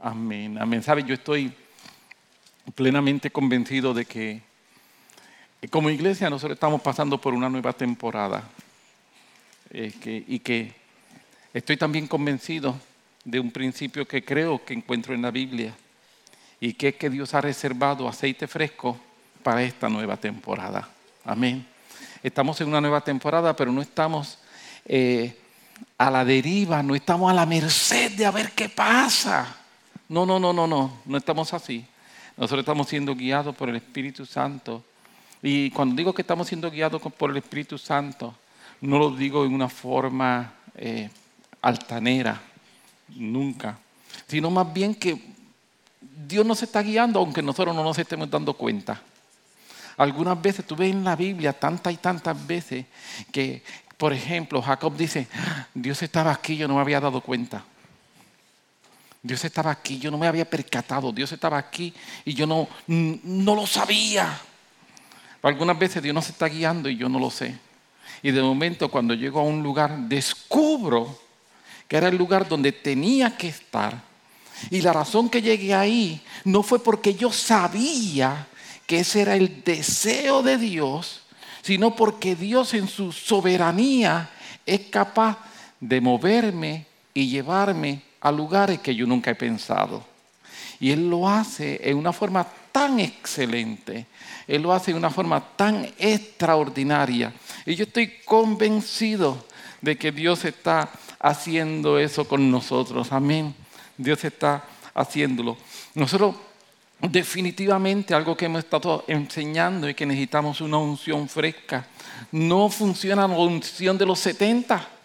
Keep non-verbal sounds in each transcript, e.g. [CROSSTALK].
Amén, amén. ¿Sabe? Yo estoy plenamente convencido de que como iglesia nosotros estamos pasando por una nueva temporada eh, y que estoy también convencido de un principio que creo que encuentro en la Biblia y que es que Dios ha reservado aceite fresco para esta nueva temporada. Amén. Estamos en una nueva temporada, pero no estamos eh, a la deriva, no estamos a la merced de a ver qué pasa. No, no, no, no, no, no estamos así. Nosotros estamos siendo guiados por el Espíritu Santo. Y cuando digo que estamos siendo guiados por el Espíritu Santo, no lo digo en una forma eh, altanera, nunca, sino más bien que Dios nos está guiando aunque nosotros no nos estemos dando cuenta. Algunas veces tú ves en la Biblia tantas y tantas veces que, por ejemplo, Jacob dice, Dios estaba aquí, yo no me había dado cuenta. Dios estaba aquí, yo no me había percatado, Dios estaba aquí y yo no, no lo sabía. Algunas veces Dios nos está guiando y yo no lo sé. Y de momento cuando llego a un lugar descubro que era el lugar donde tenía que estar. Y la razón que llegué ahí no fue porque yo sabía que ese era el deseo de Dios, sino porque Dios en su soberanía es capaz de moverme y llevarme a lugares que yo nunca he pensado. Y Él lo hace en una forma tan excelente, Él lo hace de una forma tan extraordinaria. Y yo estoy convencido de que Dios está haciendo eso con nosotros. Amén. Dios está haciéndolo. Nosotros definitivamente algo que hemos estado enseñando es que necesitamos una unción fresca. No funciona la unción de los 70.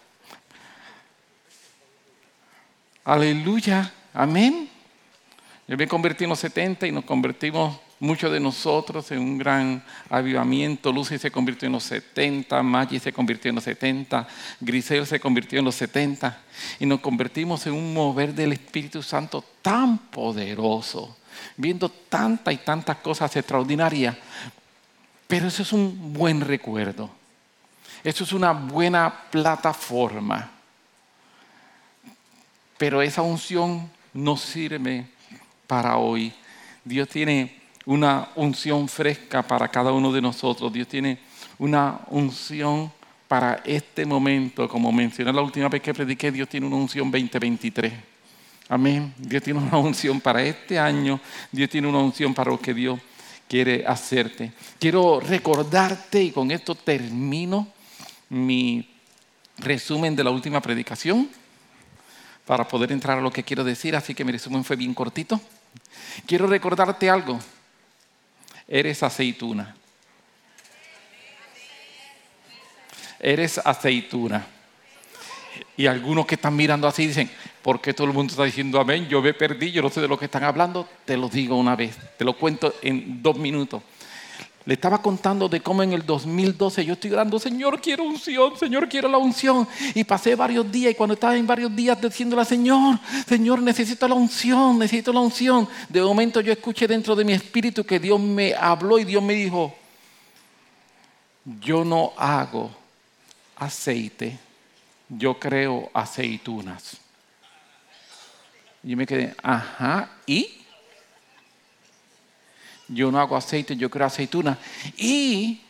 Aleluya. Amén. Yo me convertí en los 70 y nos convertimos muchos de nosotros en un gran avivamiento. Lucy se convirtió en los 70, Maggie se convirtió en los 70, Grisel se convirtió en los 70 y nos convertimos en un mover del Espíritu Santo tan poderoso, viendo tantas y tantas cosas extraordinarias. Pero eso es un buen recuerdo. Eso es una buena plataforma. Pero esa unción no sirve para hoy. Dios tiene una unción fresca para cada uno de nosotros. Dios tiene una unción para este momento. Como mencioné la última vez que prediqué, Dios tiene una unción 2023. Amén. Dios tiene una unción para este año. Dios tiene una unción para lo que Dios quiere hacerte. Quiero recordarte, y con esto termino mi resumen de la última predicación, para poder entrar a lo que quiero decir. Así que mi resumen fue bien cortito. Quiero recordarte algo. Eres aceituna. Eres aceituna. Y algunos que están mirando así dicen, ¿por qué todo el mundo está diciendo amén? Yo me perdí, yo no sé de lo que están hablando. Te lo digo una vez, te lo cuento en dos minutos. Le estaba contando de cómo en el 2012 yo estoy orando, Señor, quiero unción, Señor, quiero la unción. Y pasé varios días y cuando estaba en varios días diciéndole, Señor, Señor, necesito la unción, necesito la unción. De momento yo escuché dentro de mi espíritu que Dios me habló y Dios me dijo, yo no hago aceite, yo creo aceitunas. Y yo me quedé, ajá, ¿y? Yo no hago aceite, yo creo aceituna. Y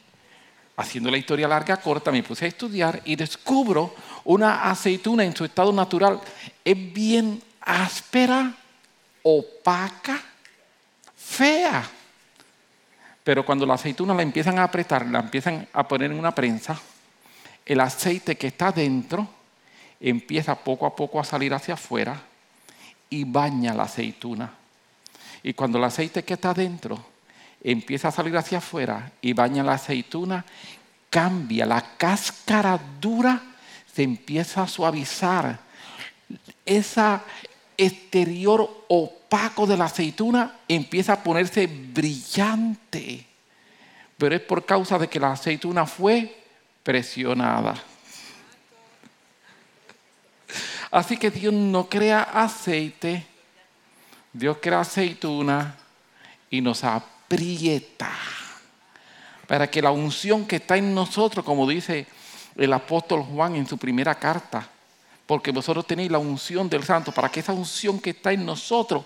haciendo la historia larga, corta, me puse a estudiar y descubro una aceituna en su estado natural. Es bien áspera, opaca, fea. Pero cuando la aceituna la empiezan a apretar, la empiezan a poner en una prensa, el aceite que está dentro empieza poco a poco a salir hacia afuera y baña la aceituna. Y cuando el aceite que está dentro empieza a salir hacia afuera y baña la aceituna, cambia, la cáscara dura se empieza a suavizar. Esa exterior opaco de la aceituna empieza a ponerse brillante. Pero es por causa de que la aceituna fue presionada. Así que Dios no crea aceite Dios crea aceituna y nos aprieta para que la unción que está en nosotros, como dice el apóstol Juan en su primera carta, porque vosotros tenéis la unción del santo, para que esa unción que está en nosotros,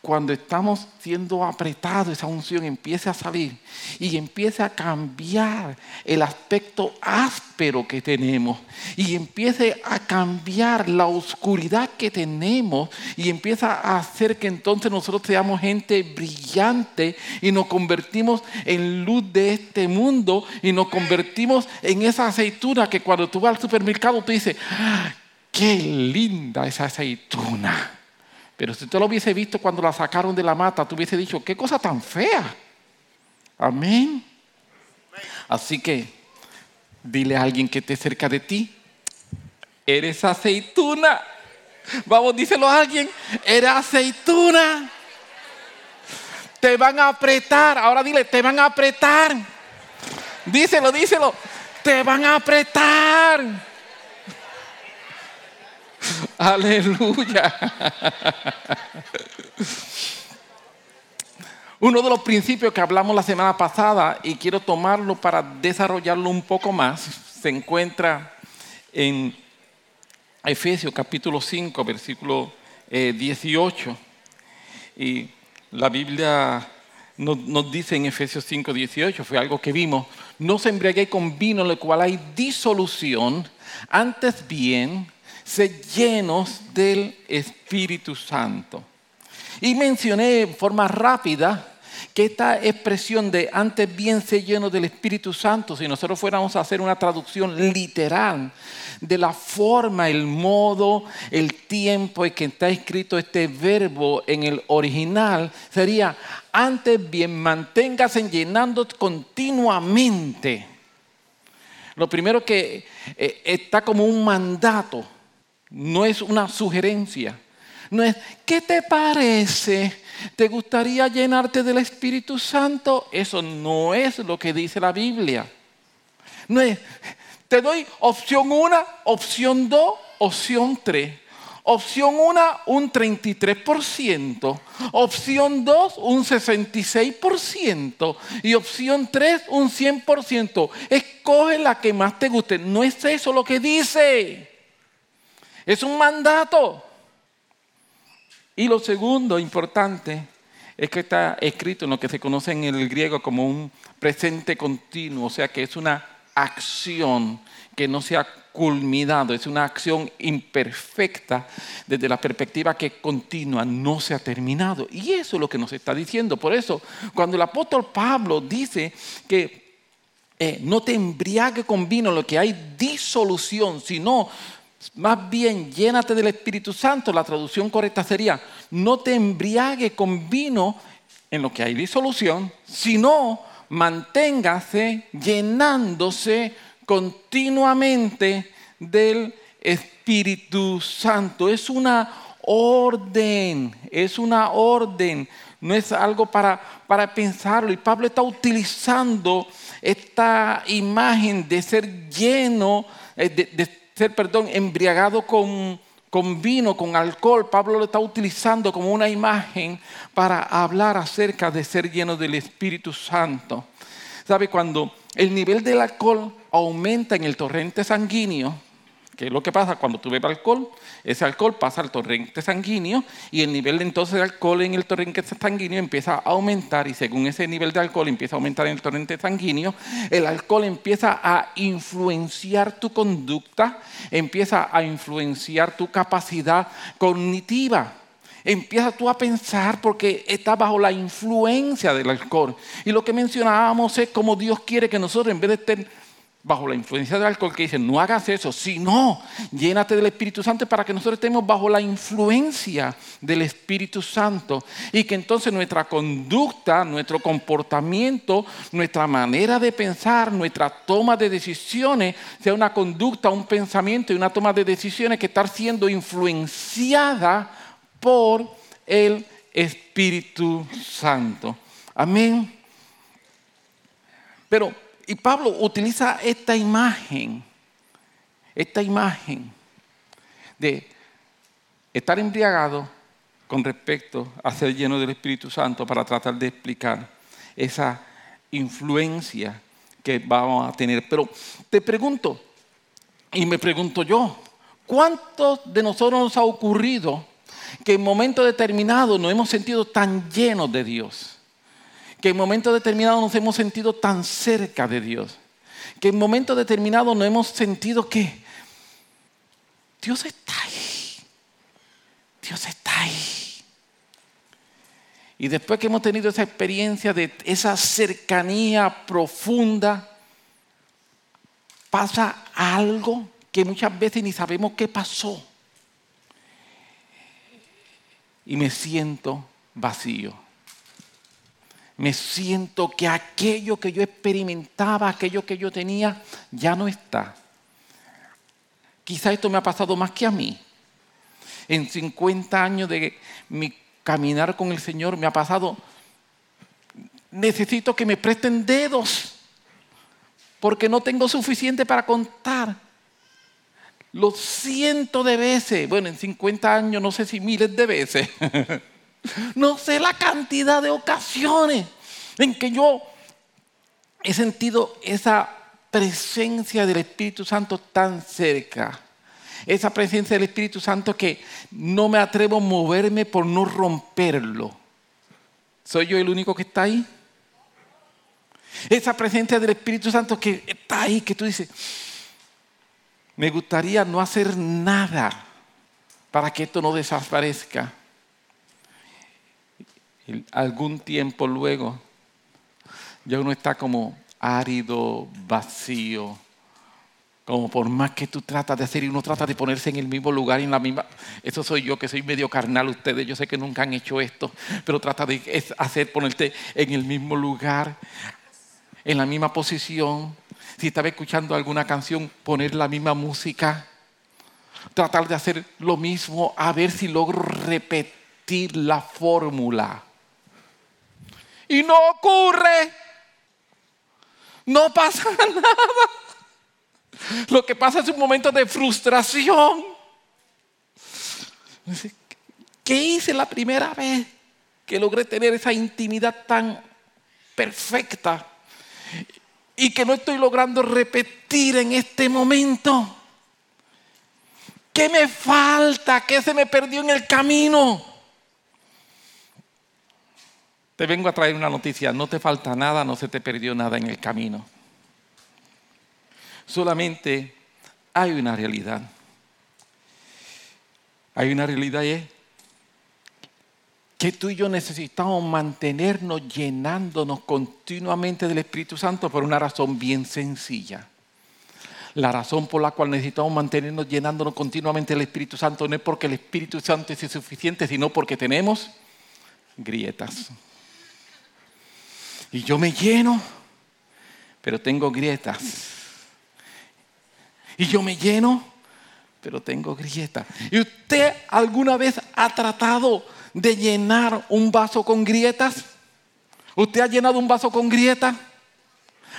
cuando estamos siendo apretados, esa unción empiece a salir y empiece a cambiar el aspecto áspero que tenemos y empiece a cambiar la oscuridad que tenemos y empieza a hacer que entonces nosotros seamos gente brillante y nos convertimos en luz de este mundo y nos convertimos en esa aceituna que cuando tú vas al supermercado tú dices, qué linda esa aceituna. Pero si usted lo hubiese visto cuando la sacaron de la mata, tú hubiese dicho, qué cosa tan fea. Amén. Así que dile a alguien que esté cerca de ti, eres aceituna. Vamos, díselo a alguien, eres aceituna. Te van a apretar. Ahora dile, te van a apretar. Díselo, díselo. Te van a apretar. [LAUGHS] Aleluya. Uno de los principios que hablamos la semana pasada y quiero tomarlo para desarrollarlo un poco más, se encuentra en Efesios capítulo 5, versículo 18. Eh, y la Biblia nos, dice en Efesios 5, 18, fue algo que vimos, no se embriaguéis con vino en el cual hay disolución, antes bien se llenos del Espíritu Santo. Y mencioné en forma rápida que esta expresión de antes bien se lleno del Espíritu Santo, si nosotros fuéramos a hacer una traducción literal de la forma, el modo, el tiempo en que está escrito este verbo en el original, sería antes bien manténgase llenando continuamente. Lo primero que eh, está como un mandato no es una sugerencia. No es, ¿qué te parece? ¿Te gustaría llenarte del Espíritu Santo? Eso no es lo que dice la Biblia. No es, te doy opción 1, opción 2, opción 3. Opción 1, un 33%. Opción 2, un 66%. Y opción 3, un 100%. Escoge la que más te guste. No es eso lo que dice. Es un mandato. Y lo segundo importante es que está escrito en lo que se conoce en el griego como un presente continuo, o sea que es una acción que no se ha culminado, es una acción imperfecta desde la perspectiva que continúa, no se ha terminado. Y eso es lo que nos está diciendo. Por eso, cuando el apóstol Pablo dice que eh, no te embriague con vino, lo que hay disolución, sino más bien, llénate del Espíritu Santo. La traducción correcta sería, no te embriague con vino en lo que hay disolución, sino manténgase llenándose continuamente del Espíritu Santo. Es una orden, es una orden, no es algo para, para pensarlo. Y Pablo está utilizando esta imagen de ser lleno, eh, de, de ser, perdón, embriagado con, con vino, con alcohol, Pablo lo está utilizando como una imagen para hablar acerca de ser lleno del Espíritu Santo. ¿Sabe? Cuando el nivel del alcohol aumenta en el torrente sanguíneo, ¿Qué es lo que pasa cuando tú bebes alcohol? Ese alcohol pasa al torrente sanguíneo y el nivel entonces de alcohol en el torrente sanguíneo empieza a aumentar y según ese nivel de alcohol empieza a aumentar en el torrente sanguíneo, el alcohol empieza a influenciar tu conducta, empieza a influenciar tu capacidad cognitiva. Empieza tú a pensar porque estás bajo la influencia del alcohol. Y lo que mencionábamos es como Dios quiere que nosotros en vez de estar bajo la influencia del alcohol que dice, no hagas eso, sino llénate del Espíritu Santo para que nosotros estemos bajo la influencia del Espíritu Santo y que entonces nuestra conducta, nuestro comportamiento, nuestra manera de pensar, nuestra toma de decisiones sea una conducta, un pensamiento y una toma de decisiones que está siendo influenciada por el Espíritu Santo. Amén. Pero y Pablo utiliza esta imagen, esta imagen de estar embriagado con respecto a ser lleno del Espíritu Santo para tratar de explicar esa influencia que vamos a tener. Pero te pregunto, y me pregunto yo, ¿Cuántos de nosotros nos ha ocurrido que en momentos determinados nos hemos sentido tan llenos de Dios? Que en momentos determinados nos hemos sentido tan cerca de Dios. Que en momentos determinados nos hemos sentido que Dios está ahí. Dios está ahí. Y después que hemos tenido esa experiencia de esa cercanía profunda, pasa algo que muchas veces ni sabemos qué pasó. Y me siento vacío. Me siento que aquello que yo experimentaba, aquello que yo tenía, ya no está. Quizá esto me ha pasado más que a mí. En 50 años de mi caminar con el Señor me ha pasado, necesito que me presten dedos, porque no tengo suficiente para contar los cientos de veces, bueno, en 50 años no sé si miles de veces, [LAUGHS] no sé la cantidad de ocasiones en que yo he sentido esa presencia del Espíritu Santo tan cerca. Esa presencia del Espíritu Santo que no me atrevo a moverme por no romperlo. ¿Soy yo el único que está ahí? Esa presencia del Espíritu Santo que está ahí, que tú dices, me gustaría no hacer nada para que esto no desaparezca. Algún tiempo luego, ya uno está como árido, vacío, como por más que tú tratas de hacer y uno trata de ponerse en el mismo lugar y en la misma... Eso soy yo que soy medio carnal, ustedes yo sé que nunca han hecho esto, pero trata de hacer, ponerte en el mismo lugar, en la misma posición, si estaba escuchando alguna canción, poner la misma música, tratar de hacer lo mismo, a ver si logro repetir la fórmula. Y no ocurre. No pasa [LAUGHS] nada. Lo que pasa es un momento de frustración. ¿Qué hice la primera vez que logré tener esa intimidad tan perfecta? y que no estoy logrando repetir en este momento? ¿Qué me falta? ¿Qué se me perdió en el camino? Te vengo a traer una noticia, no te falta nada, no se te perdió nada en el camino. Solamente hay una realidad. Hay una realidad y es que tú y yo necesitamos mantenernos llenándonos continuamente del Espíritu Santo por una razón bien sencilla. La razón por la cual necesitamos mantenernos llenándonos continuamente del Espíritu Santo no es porque el Espíritu Santo es suficiente, sino porque tenemos grietas. Y yo me lleno, pero tengo grietas. Y yo me lleno, pero tengo grietas. ¿Y usted alguna vez ha tratado de llenar un vaso con grietas? ¿Usted ha llenado un vaso con grieta?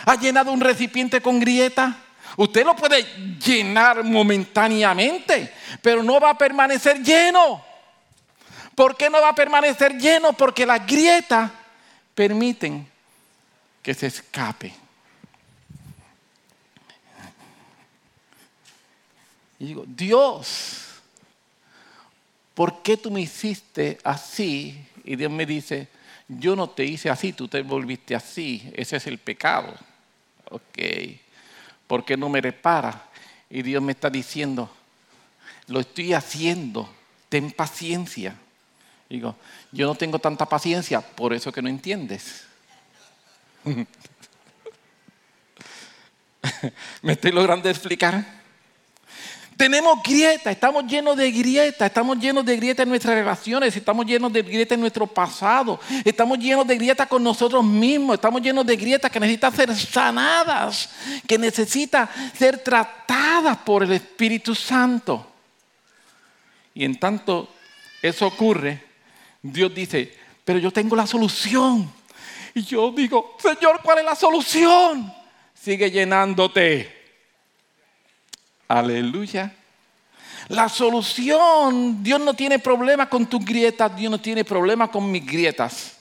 ¿Ha llenado un recipiente con grieta? Usted lo puede llenar momentáneamente, pero no va a permanecer lleno. ¿Por qué no va a permanecer lleno? Porque las grietas permiten que se escape. Y digo, Dios ¿por qué tú me hiciste así? Y Dios me dice, yo no te hice así, tú te volviste así, ese es el pecado. Ok, ¿por qué no me repara? Y Dios me está diciendo, lo estoy haciendo, ten paciencia. Digo, yo no tengo tanta paciencia, por eso que no entiendes. [LAUGHS] ¿Me estoy logrando explicar? Tenemos grieta, estamos llenos de grieta, estamos llenos de grieta en nuestras relaciones, estamos llenos de grieta en nuestro pasado, estamos llenos de grieta con nosotros mismos, estamos llenos de grietas que necesitan ser sanadas, que necesitan ser tratadas por el Espíritu Santo. Y en tanto eso ocurre, Dios dice, pero yo tengo la solución. Y yo digo, Señor, ¿cuál es la solución? Sigue llenándote. Aleluya. La solución, Dios no tiene problema con tus grietas, Dios no tiene problema con mis grietas.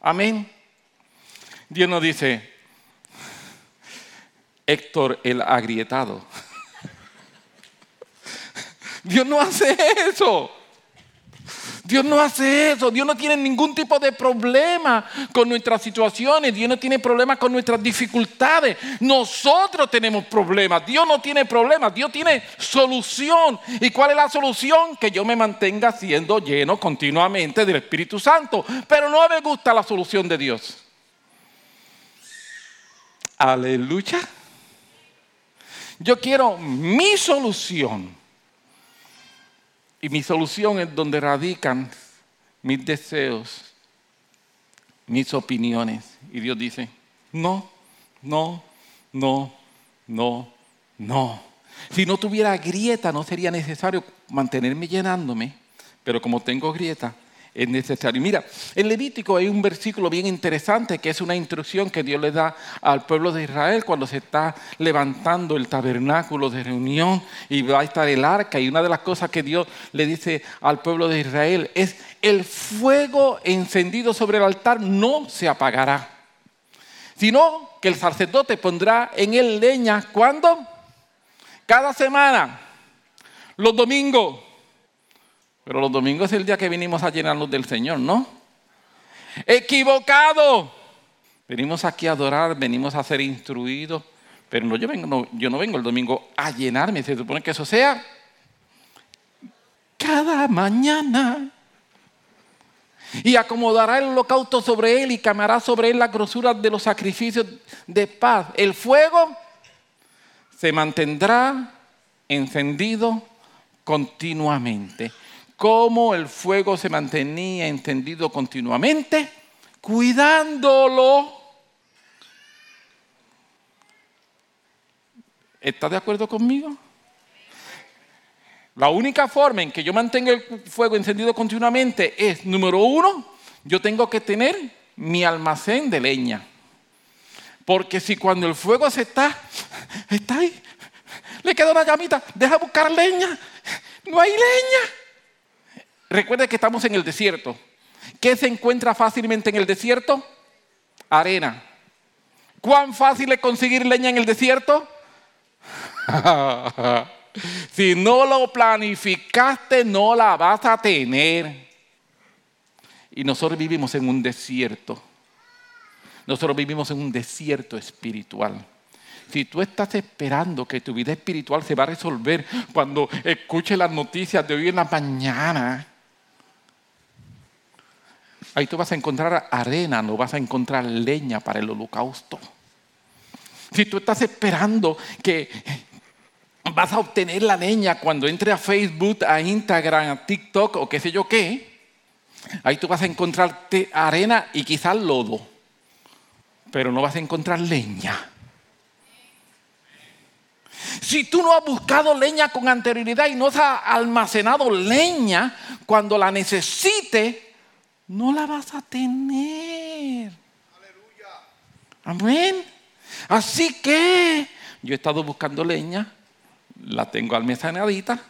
Amén. Dios no dice, Héctor el agrietado. [LAUGHS] Dios no hace eso. Dios no hace eso. Dios no tiene ningún tipo de problema con nuestras situaciones. Dios no tiene problema con nuestras dificultades. Nosotros tenemos problemas. Dios no tiene problemas. Dios tiene solución. ¿Y cuál es la solución? Que yo me mantenga siendo lleno continuamente del Espíritu Santo. Pero no me gusta la solución de Dios. Aleluya. Yo quiero mi solución. Y mi solución es donde radican mis deseos, mis opiniones. Y Dios dice, no, no, no, no, no. Si no tuviera grieta, no sería necesario mantenerme llenándome, pero como tengo grieta, es necesario. Mira, en Levítico hay un versículo bien interesante que es una instrucción que Dios le da al pueblo de Israel cuando se está levantando el tabernáculo de reunión y va a estar el arca. Y una de las cosas que Dios le dice al pueblo de Israel es, el fuego encendido sobre el altar no se apagará, sino que el sacerdote pondrá en él leña. ¿Cuándo? Cada semana, los domingos pero los domingos es el día que venimos a llenarnos del Señor, ¿no? Equivocado. Venimos aquí a adorar, venimos a ser instruidos, pero no, yo, vengo, yo no vengo el domingo a llenarme. Se supone que eso sea cada mañana. Y acomodará el holocausto sobre él y camará sobre él la grosura de los sacrificios de paz. El fuego se mantendrá encendido continuamente cómo el fuego se mantenía encendido continuamente, cuidándolo. ¿Está de acuerdo conmigo? La única forma en que yo mantenga el fuego encendido continuamente es, número uno, yo tengo que tener mi almacén de leña. Porque si cuando el fuego se está, está ahí, le queda una llamita, deja buscar leña, no hay leña. Recuerde que estamos en el desierto. ¿Qué se encuentra fácilmente en el desierto? Arena. ¿Cuán fácil es conseguir leña en el desierto? [LAUGHS] si no lo planificaste, no la vas a tener. Y nosotros vivimos en un desierto. Nosotros vivimos en un desierto espiritual. Si tú estás esperando que tu vida espiritual se va a resolver cuando escuches las noticias de hoy en la mañana, Ahí tú vas a encontrar arena, no vas a encontrar leña para el holocausto. Si tú estás esperando que vas a obtener la leña cuando entre a Facebook, a Instagram, a TikTok o qué sé yo qué, ahí tú vas a encontrar arena y quizás lodo, pero no vas a encontrar leña. Si tú no has buscado leña con anterioridad y no has almacenado leña cuando la necesites, no la vas a tener. Aleluya. Amén. Así que yo he estado buscando leña, la tengo almacenadita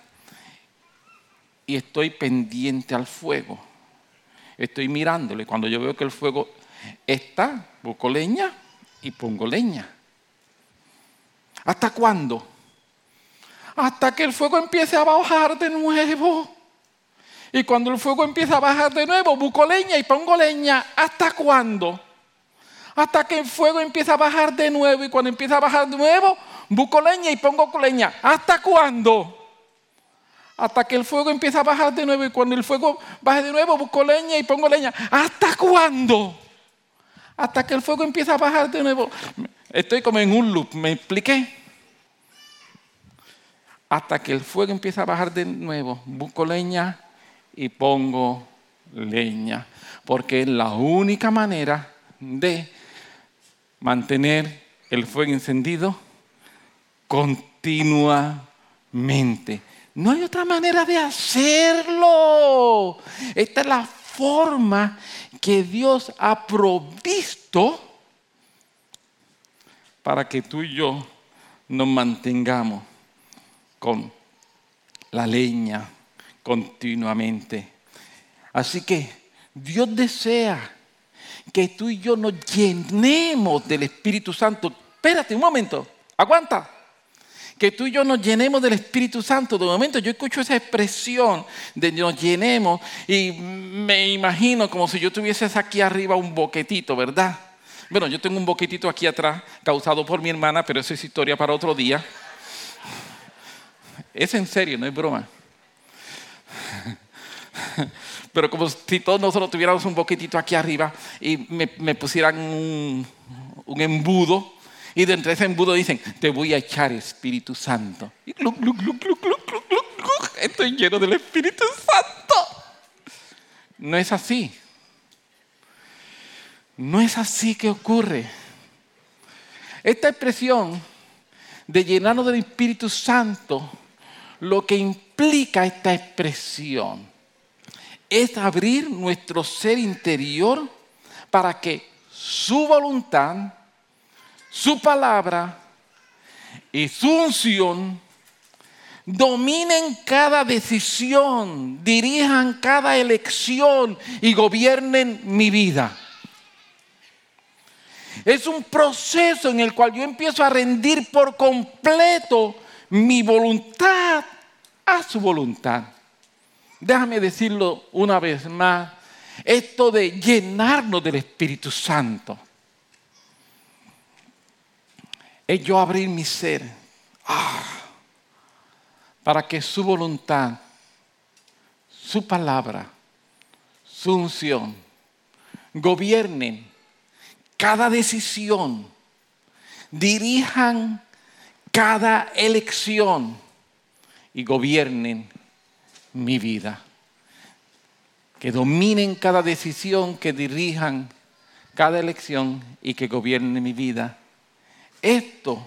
y estoy pendiente al fuego. Estoy mirándole. Cuando yo veo que el fuego está, busco leña y pongo leña. ¿Hasta cuándo? Hasta que el fuego empiece a bajar de nuevo. Y cuando el fuego empieza a bajar de nuevo, busco leña y pongo leña. ¿Hasta cuándo? Hasta que el fuego empieza a bajar de nuevo. Y cuando empieza a bajar de nuevo, busco leña y pongo leña. ¿Hasta cuándo? Hasta que el fuego empieza a bajar de nuevo. Y cuando el fuego baje de nuevo, busco leña y pongo leña. ¿Hasta cuándo? Hasta que el fuego empieza a bajar de nuevo. Estoy como en un loop, ¿me expliqué? Hasta que el fuego empieza a bajar de nuevo, busco leña y pongo leña, porque es la única manera de mantener el fuego encendido continuamente. No hay otra manera de hacerlo. Esta es la forma que Dios ha provisto para que tú y yo nos mantengamos con la leña continuamente. Así que Dios desea que tú y yo nos llenemos del Espíritu Santo. Espérate un momento, aguanta. que tú y yo nos llenemos del Espíritu Santo. De momento yo escucho esa expresión de nos llenemos y me imagino como si yo tuviese aquí arriba un boquetito, ¿verdad? Bueno, yo tengo un boquetito aquí atrás causado por mi hermana, pero eso es historia para otro día. Es en serio, no es broma. [LAUGHS] Pero como si todos nosotros tuviéramos un boquetito aquí arriba y me, pusieran un, embudo y dentro de ese embudo dicen, te voy a echar Espíritu Santo. Y estoy lleno del Espíritu Santo. No es así. No es así que ocurre. Esta expresión de llenarnos del Espíritu Santo, lo que implica esta expresión es abrir nuestro ser interior para que su voluntad su palabra y su unción dominen cada decisión, dirijan cada elección y gobiernen mi vida. Es un proceso en el cual yo empiezo a rendir por completo mi voluntad a su voluntad. Déjame decirlo una vez más, esto de llenarnos del Espíritu Santo es yo abrir mi ser ah, para que su voluntad, su palabra, su unción gobiernen cada decisión, dirijan cada elección y gobiernen mi vida. Que dominen cada decisión, que dirijan cada elección y que gobiernen mi vida esto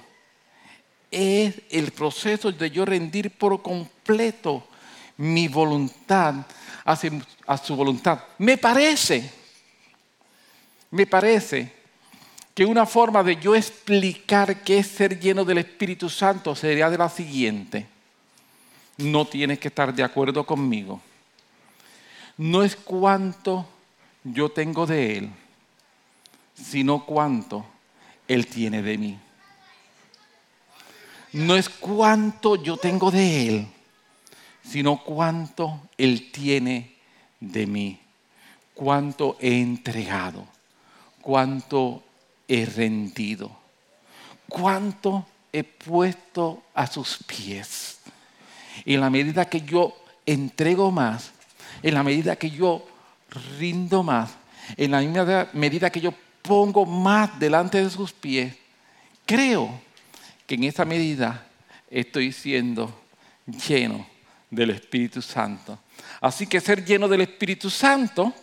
es el proceso de yo rendir por completo mi voluntad a su voluntad. Me parece, me parece que una forma de yo explicar qué es ser lleno del Espíritu Santo sería de la siguiente. No tienes que estar de acuerdo conmigo. No es cuánto yo tengo de Él, sino cuánto él tiene de mí. No es cuánto yo tengo de Él, sino cuánto Él tiene de mí. Cuánto he entregado, cuánto he rendido, cuánto he puesto a sus pies. Y en la medida que yo entrego más, en la medida que yo rindo más, en la medida que yo pongo más delante de sus pies, creo que en esa medida estoy siendo lleno del Espíritu Santo. Así que ser lleno del Espíritu Santo,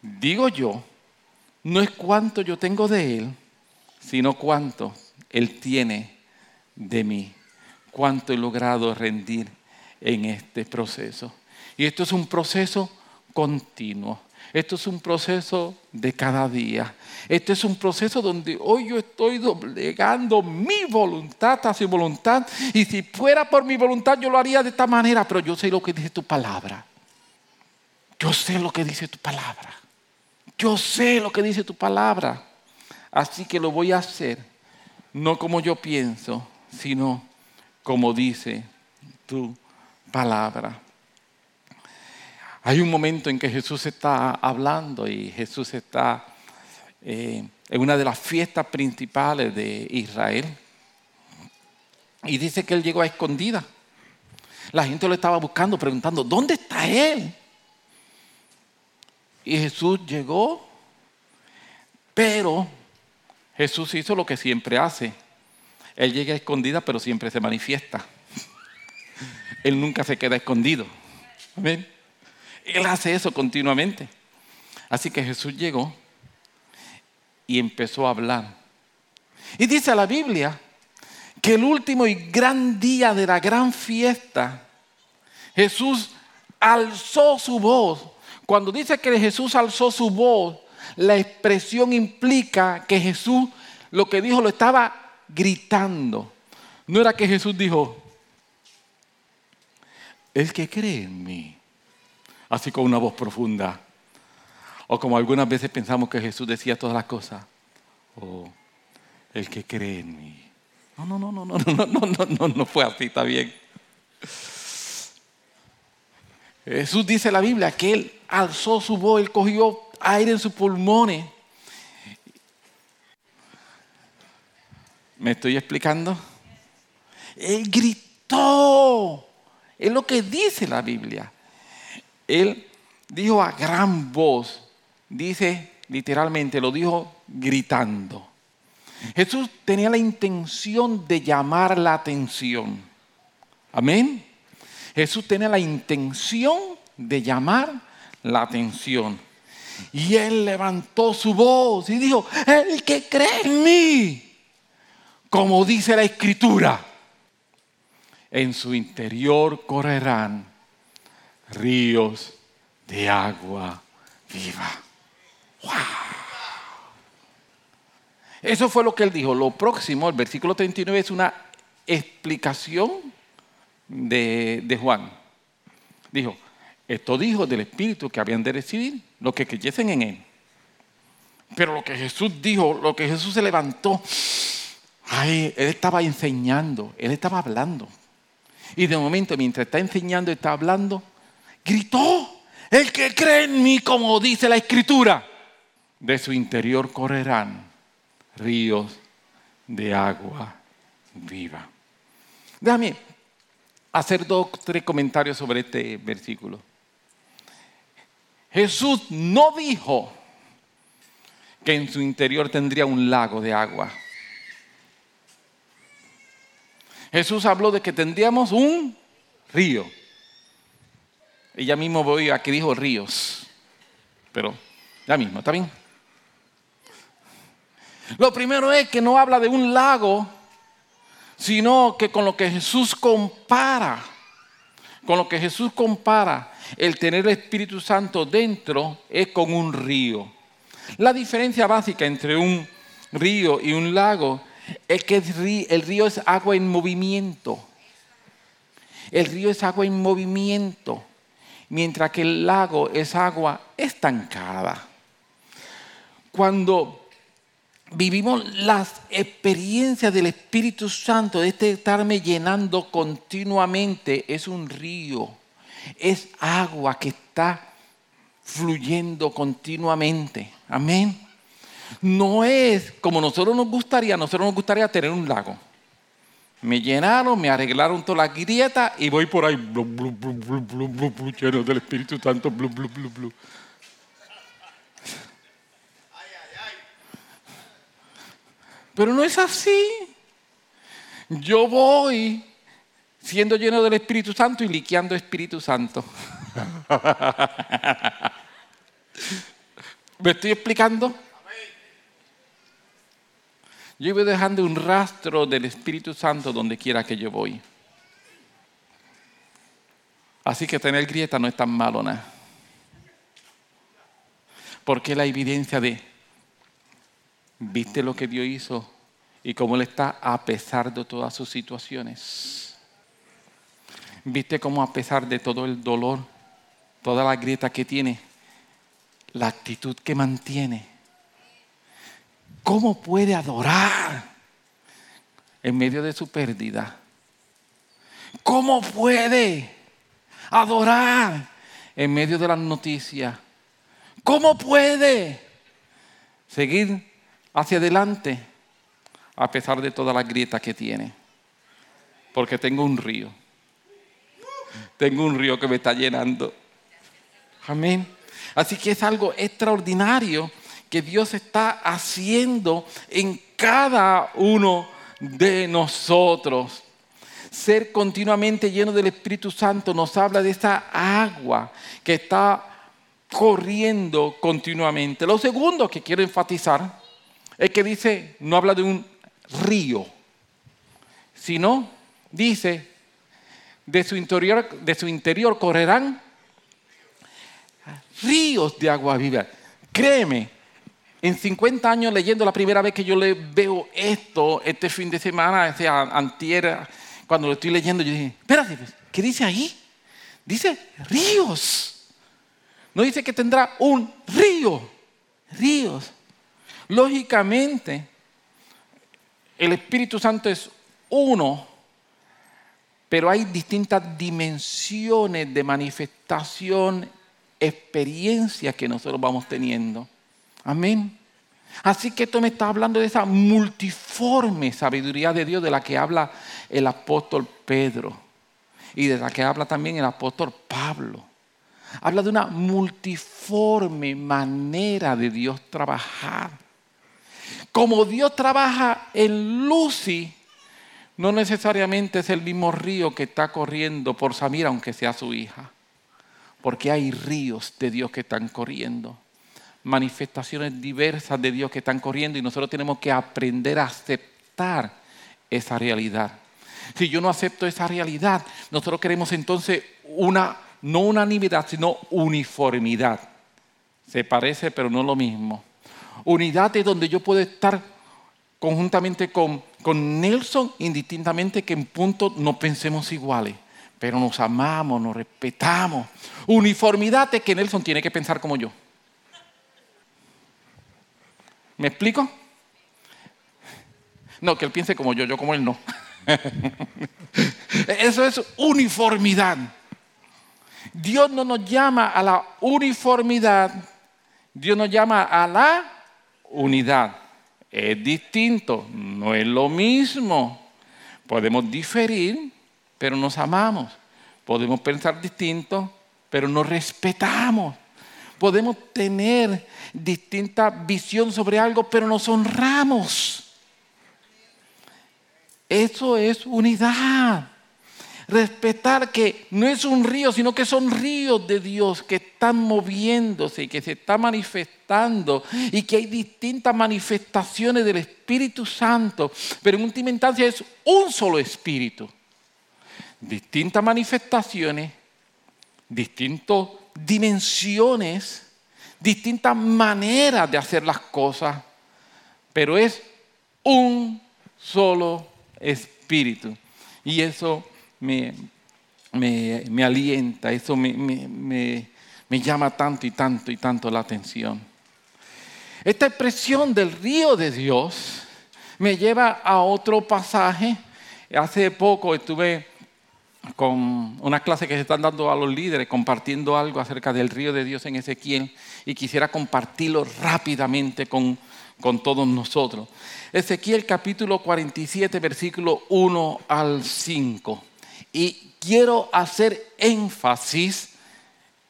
digo yo, no es cuánto yo tengo de Él, sino cuánto Él tiene de mí, cuánto he logrado rendir en este proceso. Y esto es un proceso continuo. Esto es un proceso de cada día. Esto es un proceso donde hoy yo estoy doblegando mi voluntad a su voluntad. Y si fuera por mi voluntad yo lo haría de esta manera, pero yo sé lo que dice tu palabra. Yo sé lo que dice tu palabra. Yo sé lo que dice tu palabra. Así que lo voy a hacer, no como yo pienso, sino como dice tu palabra. Hay un momento en que Jesús está hablando y Jesús está eh, en una de las fiestas principales de Israel. Y dice que él llegó a escondida. La gente lo estaba buscando, preguntando, ¿dónde está él? Y Jesús llegó, pero Jesús hizo lo que siempre hace. Él llega a escondida, pero siempre se manifiesta. [LAUGHS] Él nunca se queda escondido. Amén. Él hace eso continuamente. Así que Jesús llegó y empezó a hablar. Y dice la Biblia que el último y gran día de la gran fiesta, Jesús alzó su voz. Cuando dice que Jesús alzó su voz, la expresión implica que Jesús lo que dijo lo estaba gritando. No era que Jesús dijo, el que cree en mí, así con una voz profunda. O como algunas veces pensamos que Jesús decía todas las cosas. O el que cree en mí. No, no, no, no, no, no, no, no, no, no fue así, está bien. Jesús dice la Biblia que él alzó su voz, él cogió aire en sus pulmones. ¿Me estoy explicando? Él gritó. Es lo que dice la Biblia. Él dijo a gran voz, dice literalmente, lo dijo gritando. Jesús tenía la intención de llamar la atención. Amén. Jesús tenía la intención de llamar la atención. Y él levantó su voz y dijo, el que cree en mí, como dice la escritura, en su interior correrán ríos de agua viva. ¡Wow! Eso fue lo que él dijo. Lo próximo, el versículo 39, es una explicación de, Juan. Dijo, esto dijo del Espíritu que habían de recibir lo que creyesen en Él. Pero lo que Jesús dijo, lo que Jesús se levantó, ay, Él estaba enseñando, Él estaba hablando. Y de momento, mientras está enseñando y está hablando, gritó, el que cree en mí, como dice la Escritura, de su interior correrán ríos de agua viva. Déjame hacer dos tres comentarios sobre este versículo. Jesús no dijo que en su interior tendría un lago de agua. Jesús habló de que tendríamos un río. Y ya mismo voy a que dijo ríos. Pero ya mismo, ¿está bien? Lo primero es que no habla de un lago, sino que con lo que Jesús compara, con lo que Jesús compara el tener el Espíritu Santo dentro es con un río. La diferencia básica entre un río y un lago es que el río es agua en movimiento. El río es agua en movimiento, mientras que el lago es agua estancada. Cuando vivimos las experiencias del Espíritu Santo, de este estarme llenando continuamente, es un río, es agua que está fluyendo continuamente. Amén. No es como nosotros nos gustaría, nosotros nos gustaría tener un lago. Me llenaron, me arreglaron toda la grieta y voy por ahí, lleno del Espíritu Santo, blu, blu, blu, blu. Pero no es así. Yo voy siendo lleno del Espíritu Santo y liqueando Espíritu Santo. [LAUGHS] ¿Me estoy explicando? Yo voy dejando un rastro del Espíritu Santo donde quiera que yo voy. Así que tener grieta no es tan malo nada. Porque la evidencia de ¿Viste lo que Dios hizo y cómo Él está a pesar de todas sus situaciones? ¿Viste cómo a pesar de todo el dolor, toda la grieta que tiene, la actitud que mantiene? ¿Cómo puede adorar en medio de su pérdida? ¿Cómo puede adorar en medio de las noticias? ¿Cómo puede seguir hacia adelante a pesar de toda la grieta que tiene. Porque tengo un río. Tengo un río que me está llenando. Amén. Así que es algo extraordinario que Dios está haciendo en cada uno de nosotros. Ser continuamente lleno del Espíritu Santo nos habla de esa agua que está corriendo continuamente. Lo segundo que quiero enfatizar es que dice, no habla de un río, sino dice, de su interior, de su interior correrán ríos de agua viva. Créeme, en 50 años leyendo la primera vez que yo le veo esto, este fin de semana, ese antier, cuando lo estoy leyendo, yo dije, espérate, pues, ¿qué dice ahí? Dice ríos. No dice que tendrá un río, ríos. Lógicamente, el Espíritu Santo es uno, pero hay distintas dimensiones de manifestación, experiencias que nosotros vamos teniendo. Amén. Así que esto me está hablando de esa multiforme sabiduría de Dios de la que habla el apóstol Pedro y de la que habla también el apóstol Pablo. Habla de una multiforme manera de Dios trabajar. Como Dios trabaja en Lucy, no necesariamente es el mismo río que está corriendo por Samira, aunque sea su hija. Porque hay ríos de Dios que están corriendo manifestaciones diversas de Dios que están corriendo y nosotros tenemos que aprender a aceptar esa realidad. Si yo no acepto esa realidad, nosotros queremos entonces una, no unanimidad, sino uniformidad. Se parece, pero no lo mismo. Unidad es donde yo puedo estar conjuntamente con, con Nelson, indistintamente que en punto no pensemos iguales, pero nos amamos, nos respetamos. Uniformidad es que Nelson tiene que pensar como yo. ¿Me explico? No, que él piense como yo, yo como él no. [LAUGHS] Eso es uniformidad. Dios no nos llama a la uniformidad, Dios nos llama a la unidad. Es distinto, no es lo mismo. Podemos diferir, pero nos amamos. Podemos pensar distinto, pero nos respetamos. Podemos tener distinta visión sobre algo, pero nos honramos. Eso es unidad. Respetar que no es un río, sino que son ríos de Dios que están moviéndose y que se están manifestando y que hay distintas manifestaciones del Espíritu Santo, pero en última instancia es un solo Espíritu. Distintas manifestaciones, distintos dimensiones, distintas maneras de hacer las cosas, pero es un solo espíritu. Y eso me, me, alienta, eso me, me llama tanto y tanto y tanto la atención. Esta expresión del río de Dios me lleva a otro pasaje. Hace poco estuve con una clase que se están dando a los líderes, compartiendo algo acerca del río de Dios en Ezequiel y quisiera compartirlo rápidamente con, con todos nosotros. Ezequiel capítulo 47, versículo 1 al 5. Y quiero hacer énfasis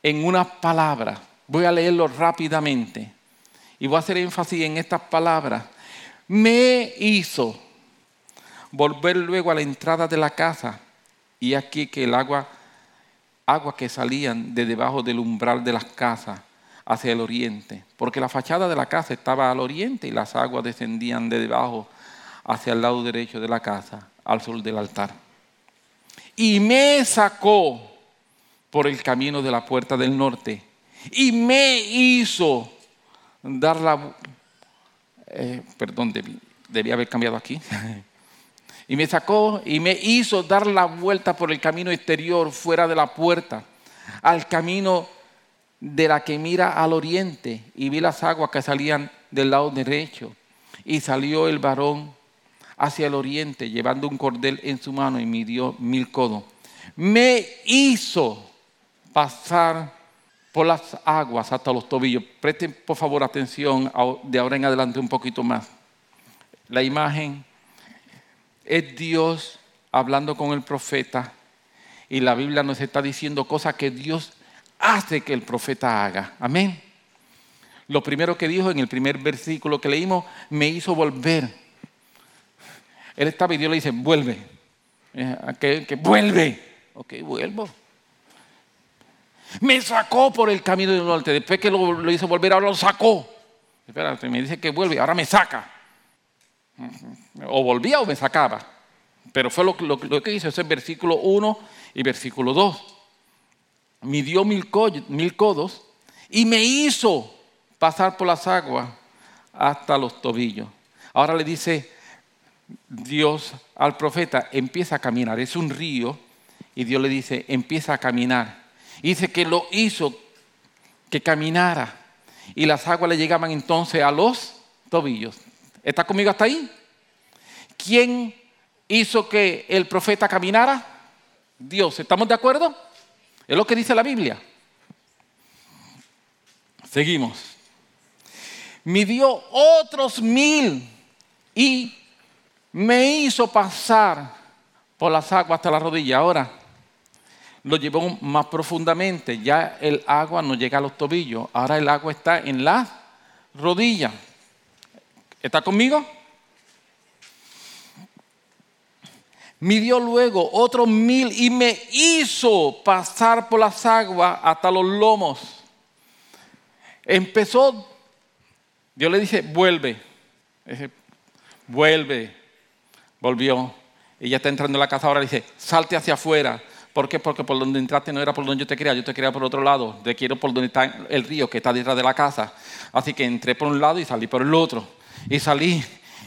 en una palabra. Voy a leerlo rápidamente. Y voy a hacer énfasis en estas palabras. Me hizo volver luego a la entrada de la casa y aquí que el agua, agua que salían de debajo del umbral de las casas hacia el oriente, porque la fachada de la casa estaba al oriente y las aguas descendían de debajo hacia el lado derecho de la casa, al sur del altar. Y me sacó por el camino de la puerta del norte y me hizo dar la... Eh, perdón, debía haber cambiado aquí. [LAUGHS] Y me sacó y me hizo dar la vuelta por el camino exterior, fuera de la puerta, al camino de la que mira al oriente. Y vi las aguas que salían del lado derecho. Y salió el varón hacia el oriente, llevando un cordel en su mano y midió mil codos. Me hizo pasar por las aguas hasta los tobillos. Presten por favor atención de ahora en adelante un poquito más. La imagen es Dios hablando con el profeta y la Biblia nos está diciendo cosas que Dios hace que el profeta haga. Amén. Lo primero que dijo en el primer versículo que leímos, me hizo volver. Él estaba y Dios le dice, vuelve. Eh, que, vuelve. Ok, vuelvo. Me sacó por el camino del norte. Después que lo, lo hizo volver, ahora lo sacó. Espérate, me dice que vuelve, ahora me saca. O volvía o me sacaba. Pero fue lo, que hizo ese versículo 1 y versículo 2. Midió mil, mil codos y me hizo pasar por las aguas hasta los tobillos. Ahora le dice Dios al profeta, empieza a caminar. Es un río y Dios le dice, empieza a caminar. Y dice que lo hizo que caminara. Y las aguas le llegaban entonces a los tobillos. ¿Está conmigo hasta ahí? ¿Quién hizo que el profeta caminara? Dios. ¿Estamos de acuerdo? Es lo que dice la Biblia. Seguimos. Midió otros mil y me hizo pasar por las aguas hasta la rodilla. Ahora lo llevó más profundamente. Ya el agua no llega a los tobillos. Ahora el agua está en la rodilla. ¿Está conmigo? Midió luego otros mil y me hizo pasar por las aguas hasta los lomos. Empezó, Dios le dice, vuelve. vuelve. Volvió. Ella está entrando en la casa ahora dice, salte hacia afuera. ¿Por qué? Porque por donde entraste no era por donde yo te quería, yo te quería por otro lado. Te quiero por donde está el río que está detrás de la casa. Así que entré por un lado y salí por el otro. Y salí.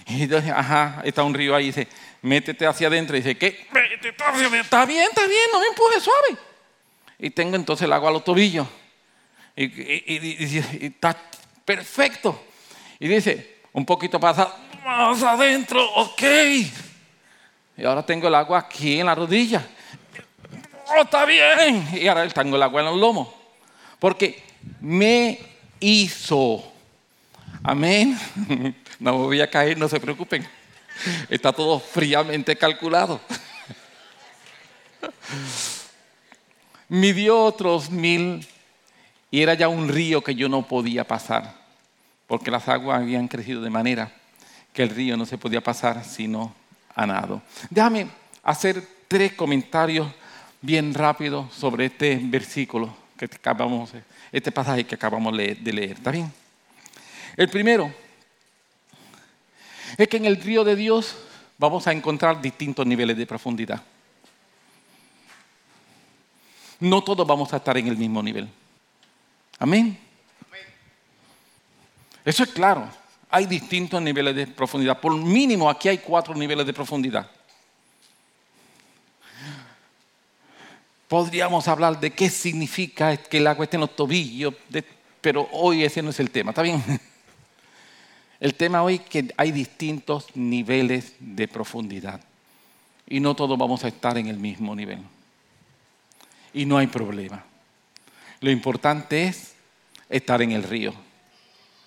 Y dije, ajá, está un río ahí. Y dice, métete hacia adentro. Y dice, ¿qué? Métete hacia adentro. Está bien, está bien, no me empujes suave. Y tengo entonces el agua a los tobillos. Y, está perfecto. Y dice, un poquito más, más adentro, ok. Y ahora tengo el agua aquí en la rodilla. Oh, está bien. Y ahora tengo el agua en los lomos. Porque me hizo. Amén. [LAUGHS] No voy a caer, no se preocupen. Está todo fríamente calculado. Midió otros mil y era ya un río que yo no podía pasar, porque las aguas habían crecido de manera que el río no se podía pasar sino a nado. Déjame hacer tres comentarios bien rápidos sobre este versículo que acabamos, este pasaje que acabamos de leer. ¿Está bien? El primero es que en el río de Dios vamos a encontrar distintos niveles de profundidad. No todos vamos a estar en el mismo nivel. Amén. Eso es claro. Hay distintos niveles de profundidad. Por mínimo aquí hay cuatro niveles de profundidad. Podríamos hablar de qué significa que el agua esté en los tobillos, pero hoy ese no es el tema. ¿Está bien? [LAUGHS] El tema hoy es que hay distintos niveles de profundidad. Y no todos vamos a estar en el mismo nivel. Y no hay problema. Lo importante es estar en el río.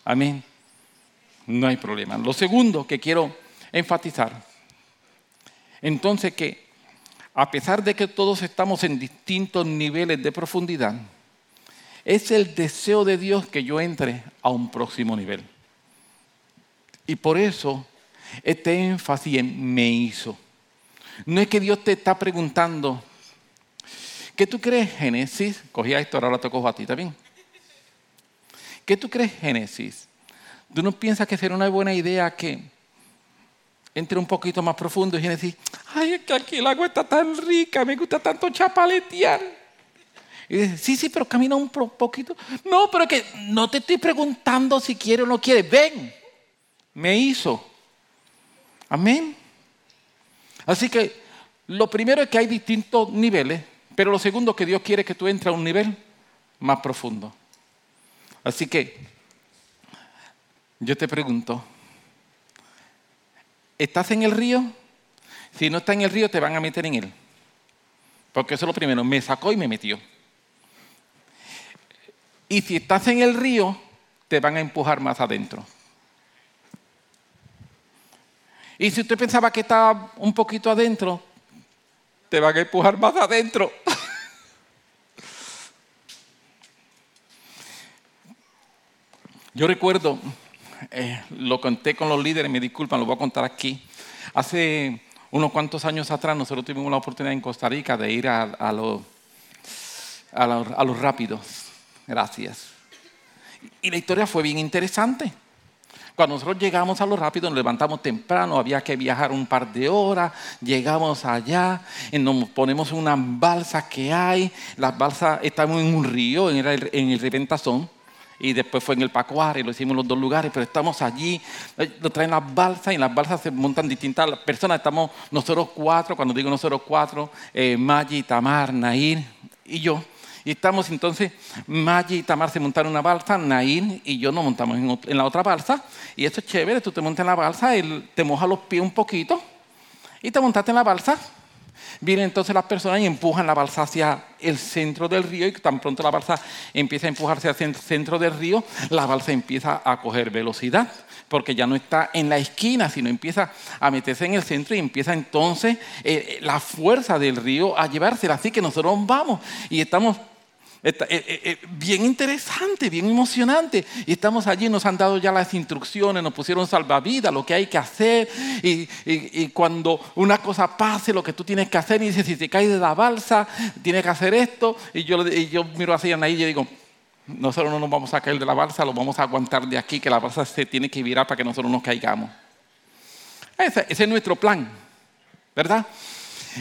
Amén. No hay problema. Lo segundo que quiero enfatizar, entonces que a pesar de que todos estamos en distintos niveles de profundidad, es el deseo de Dios que yo entre a un próximo nivel. Y por eso este énfasis en me hizo. No es que Dios te está preguntando, ¿Qué tú crees, Génesis? Cogía esto, ahora te cojo a ti, ¿está bien? ¿Qué tú crees, Génesis? ¿Tú no piensas que sería una buena idea que entre un poquito más profundo y Génesis, ay, es que aquí el agua está tan rica, me gusta tanto chapaletear? Y dice, sí, sí, pero camina un poquito. No, pero es que no te estoy preguntando si quiere o no quiere. Ven, me hizo. Amén. Así que lo primero es que hay distintos niveles pero lo segundo que Dios quiere que tú entres a un nivel más profundo. Así que yo te pregunto, ¿estás en el río? Si no estás en el río, te van a meter en él. Porque eso es lo primero, me sacó y me metió. Y si estás en el río, te van a empujar más adentro. Y si usted pensaba que estaba un poquito adentro, te van a empujar más adentro. [LAUGHS] Yo recuerdo, eh, lo conté con los líderes, me disculpan, lo voy a contar aquí. Hace unos cuantos años atrás nosotros tuvimos la oportunidad en Costa Rica de ir a, los, a los rápidos. Gracias. Y la historia fue bien interesante. Cuando nosotros llegamos a lo rápido, nos levantamos temprano, había que viajar un par de horas, llegamos allá, nos ponemos una balsa que hay, las balsas estamos en un río, en el, en el Reventazón, y después fue en el Pacuare, lo hicimos en los dos lugares, pero estamos allí, eh, nos traen las balsas y en las balsas se montan distintas personas, estamos nosotros cuatro, cuando digo nosotros cuatro, eh, Maggi, Tamar, Nair y yo. Y estamos entonces, Maggi y Tamar se montaron en una balsa, Nair y yo nos montamos en, la otra balsa. Y eso es chévere, tú te montas en la balsa, él te moja los pies un poquito y te montaste en la balsa. Vienen entonces las personas y empujan la balsa hacia el centro del río y tan pronto la balsa empieza a empujarse hacia el centro del río, la balsa empieza a coger velocidad porque ya no está en la esquina, sino empieza a meterse en el centro y empieza entonces eh, la fuerza del río a llevársela. Así que nosotros vamos y estamos eh, eh, eh, bien interesante, bien emocionante. Y estamos allí, nos han dado ya las instrucciones, nos pusieron salvavidas, lo que hay que hacer. Y, cuando una cosa pase, lo que tú tienes que hacer, y dice, si te caes de la balsa, tienes que hacer esto. Y yo, miro así en ahí y digo, nosotros no nos vamos a caer de la balsa, lo vamos a aguantar de aquí, que la balsa se tiene que virar para que nosotros nos caigamos. ese es nuestro plan, ¿verdad?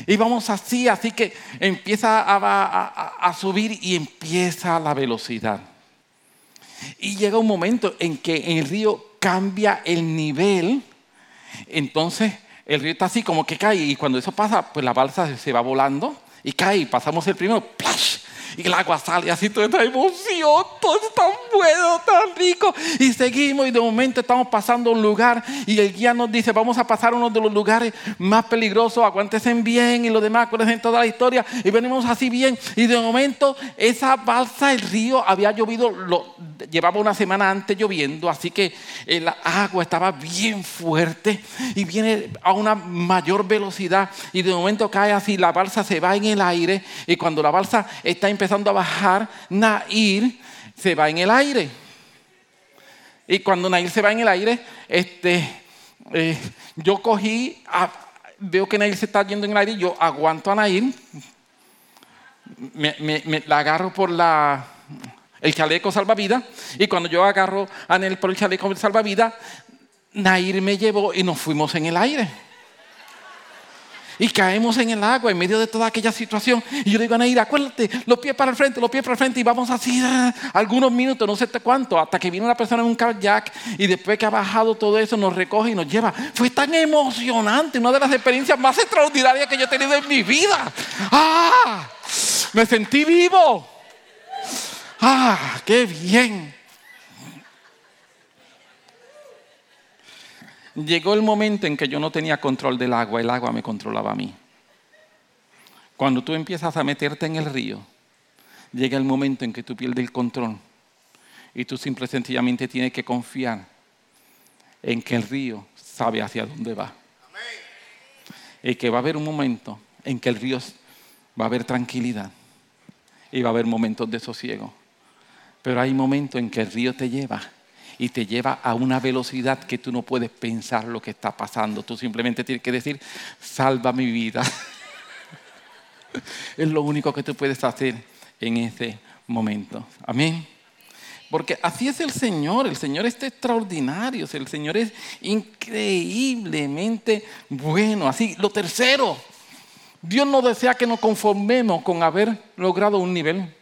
Y vamos así, así que empieza a, subir y empieza la velocidad. Y llega un momento en que el río cambia el nivel, entonces el río está así como que cae y cuando eso pasa, pues la balsa se va volando y cae pasamos el primero, ¡plash! Y el agua sale así, toda esta emoción, todo es tan bueno, tan rico. Y seguimos y de momento estamos pasando un lugar y el guía nos dice, vamos a pasar uno de los lugares más peligrosos, aguántense bien y lo demás, en toda la historia. Y venimos así bien y de momento esa balsa, el río, había llovido, lo, llevaba una semana antes lloviendo, así que el agua estaba bien fuerte y viene a una mayor velocidad y de momento cae así, la balsa se va en el aire y cuando la balsa está empezando empezando a bajar, Nair se va en el aire. Y cuando Nair se va en el aire, este, eh, yo cogí, veo que Nair se está yendo en el aire, yo aguanto a Nair, me, la agarro por la, el chaleco salvavidas, y cuando yo agarro a Nair por el chaleco salvavidas, Nair me llevó y nos fuimos en el aire y caemos en el agua en medio de toda aquella situación. Y yo le digo a Nair, acuérdate, los pies para el frente, los pies para el frente y vamos así ah, algunos minutos, no sé cuánto, hasta que viene una persona en un kayak y después que ha bajado todo eso nos recoge y nos lleva. Fue tan emocionante, una de las experiencias más extraordinarias que yo he tenido en mi vida. ¡Ah! Me sentí vivo. ¡Ah! ¡Qué bien! Llegó el momento en que yo no tenía control del agua, el agua me controlaba a mí. Cuando tú empiezas a meterte en el río, llega el momento en que tú pierdes el control y tú simple y sencillamente tienes que confiar en que el río sabe hacia dónde va. Y que va a haber un momento en que el río va a haber tranquilidad y va a haber momentos de sosiego. Pero hay momentos en que el río te lleva y te lleva a una velocidad que tú no puedes pensar lo que está pasando. Tú simplemente tienes que decir, salva mi vida. [LAUGHS] es lo único que tú puedes hacer en ese momento. Amén. Porque así es el Señor, el Señor es extraordinario, el Señor es increíblemente bueno. Así, lo tercero, Dios no desea que nos conformemos con haber logrado un nivel,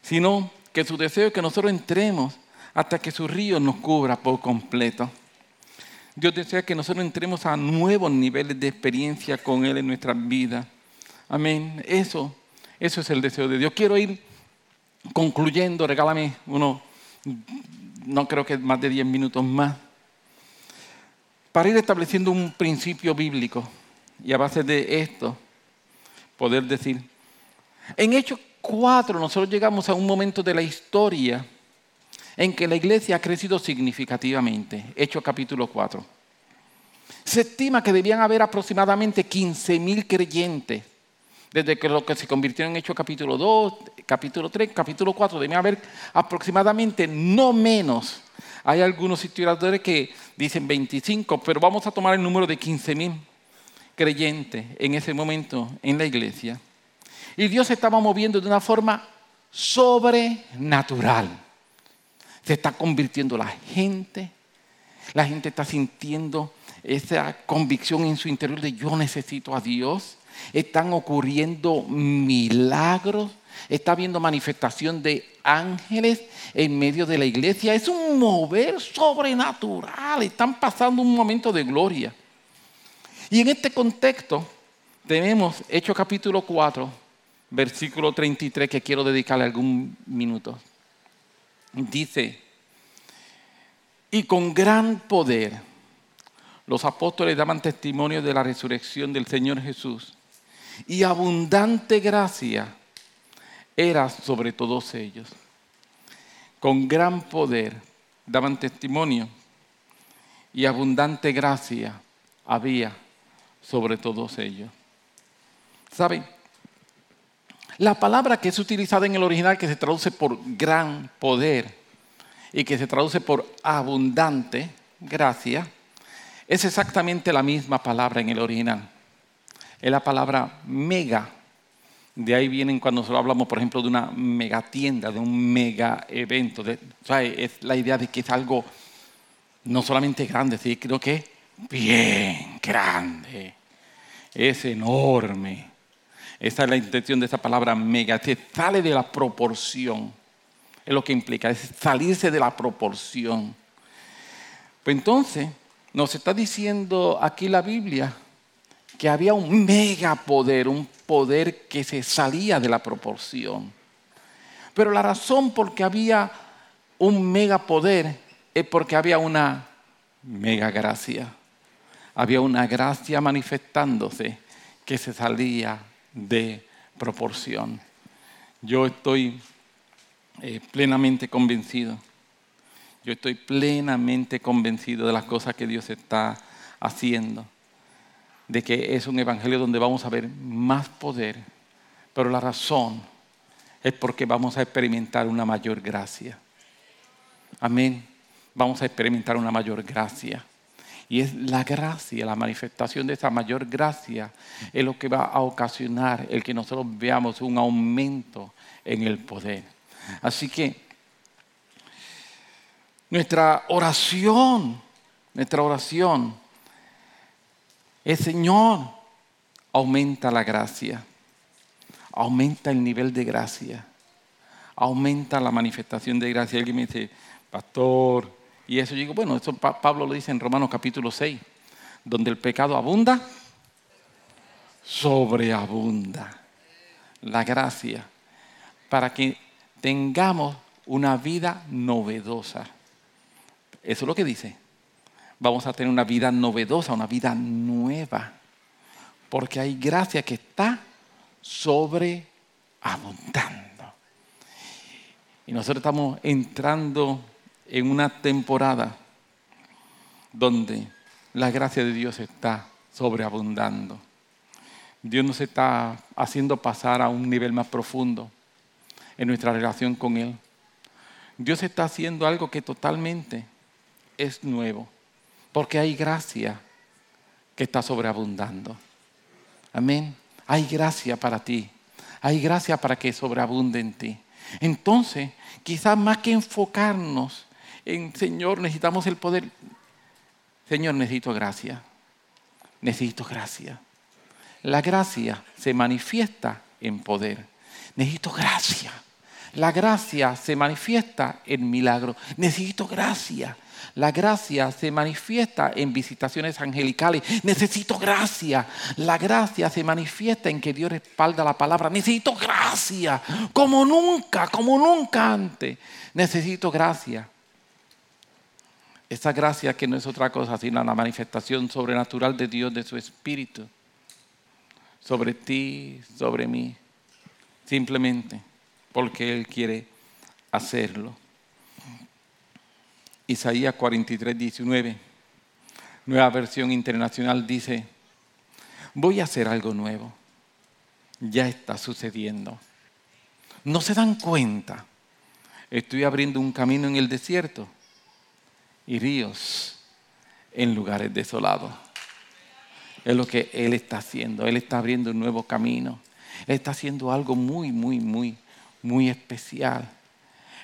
sino que su deseo es que nosotros entremos hasta que su río nos cubra por completo. Dios desea que nosotros entremos a nuevos niveles de experiencia con Él en nuestras vidas. Amén. Eso, eso es el deseo de Dios. Quiero ir concluyendo, regálame uno, no creo que más de 10 minutos más, para ir estableciendo un principio bíblico y a base de esto poder decir, en Hechos 4 nosotros llegamos a un momento de la historia en que la iglesia ha crecido significativamente. Hechos capítulo 4. Se estima que debían haber aproximadamente 15 mil creyentes desde que lo que se convirtió en Hechos capítulo 2, capítulo 3, capítulo 4, debían haber aproximadamente no menos. Hay algunos historiadores que dicen 25, pero vamos a tomar el número de 15 mil creyentes en ese momento en la iglesia. Y Dios se estaba moviendo de una forma sobrenatural. Se está convirtiendo la gente. La gente está sintiendo esa convicción en su interior de yo necesito a Dios. Están ocurriendo milagros. Está habiendo manifestación de ángeles en medio de la iglesia. Es un mover sobrenatural. Están pasando un momento de gloria. Y en este contexto tenemos Hechos capítulo 4, versículo 33, que quiero dedicarle algún minuto dice, y con gran poder los apóstoles daban testimonio de la resurrección del Señor Jesús y abundante gracia era sobre todos ellos. Con gran poder daban testimonio y abundante gracia había sobre todos ellos. ¿Saben? La palabra que es utilizada en el original, que se traduce por gran poder y que se traduce por abundante gracia, es exactamente la misma palabra en el original. Es la palabra mega. De ahí vienen cuando nosotros hablamos, por ejemplo, de una mega tienda, de un mega evento. es la idea de que es algo no solamente grande, sino que es bien grande. Es enorme. Esa es la intención de esa palabra mega. Se sale de la proporción. Es lo que implica, es salirse de la proporción. Pues entonces, nos está diciendo aquí la Biblia que había un mega poder, un poder que se salía de la proporción. Pero la razón por que había un mega poder es porque había una mega gracia. Había una gracia manifestándose que se salía de proporción. Yo estoy eh, plenamente convencido. Yo estoy plenamente convencido de las cosas que Dios está haciendo. De que es un evangelio donde vamos a ver más poder. Pero la razón es porque vamos a experimentar una mayor gracia. Amén. Vamos a experimentar una mayor gracia. Y es la gracia, la manifestación de esa mayor gracia, es lo que va a ocasionar el que nosotros veamos un aumento en el poder. Así que nuestra oración, nuestra oración es Señor, aumenta la gracia, aumenta el nivel de gracia, aumenta la manifestación de gracia. Alguien me dice, pastor, y eso yo digo, bueno, eso Pablo lo dice en Romanos capítulo 6, donde el pecado abunda, sobreabunda la gracia, para que tengamos una vida novedosa. Eso es lo que dice. Vamos a tener una vida novedosa, una vida nueva, porque hay gracia que está sobreabundando. Y nosotros estamos entrando en una temporada donde la gracia de Dios está sobreabundando. Dios nos está haciendo pasar a un nivel más profundo en nuestra relación con Él. Dios está haciendo algo que totalmente es nuevo, porque hay gracia que está sobreabundando. Amén. Hay gracia para ti. Hay gracia para que sobreabunde en ti. Entonces, quizás más que enfocarnos Señor, necesitamos el poder. Señor, necesito gracia. Necesito gracia. La gracia se manifiesta en poder. Necesito gracia. La gracia se manifiesta en milagro. Necesito gracia. La gracia se manifiesta en visitaciones angelicales. Necesito gracia. La gracia se manifiesta en que Dios respalda la palabra. Necesito gracia. Como nunca, como nunca antes. Necesito gracia. Esa gracia que no es otra cosa sino la manifestación sobrenatural de Dios, de su Espíritu, sobre ti, sobre mí, simplemente porque Él quiere hacerlo. Isaías 43, 19, nueva versión internacional dice, voy a hacer algo nuevo, ya está sucediendo. ¿No se dan cuenta? Estoy abriendo un camino en el desierto y ríos en lugares desolados. Es lo que Él está haciendo. Él está abriendo un nuevo camino. Él está haciendo algo muy, muy, muy, muy especial.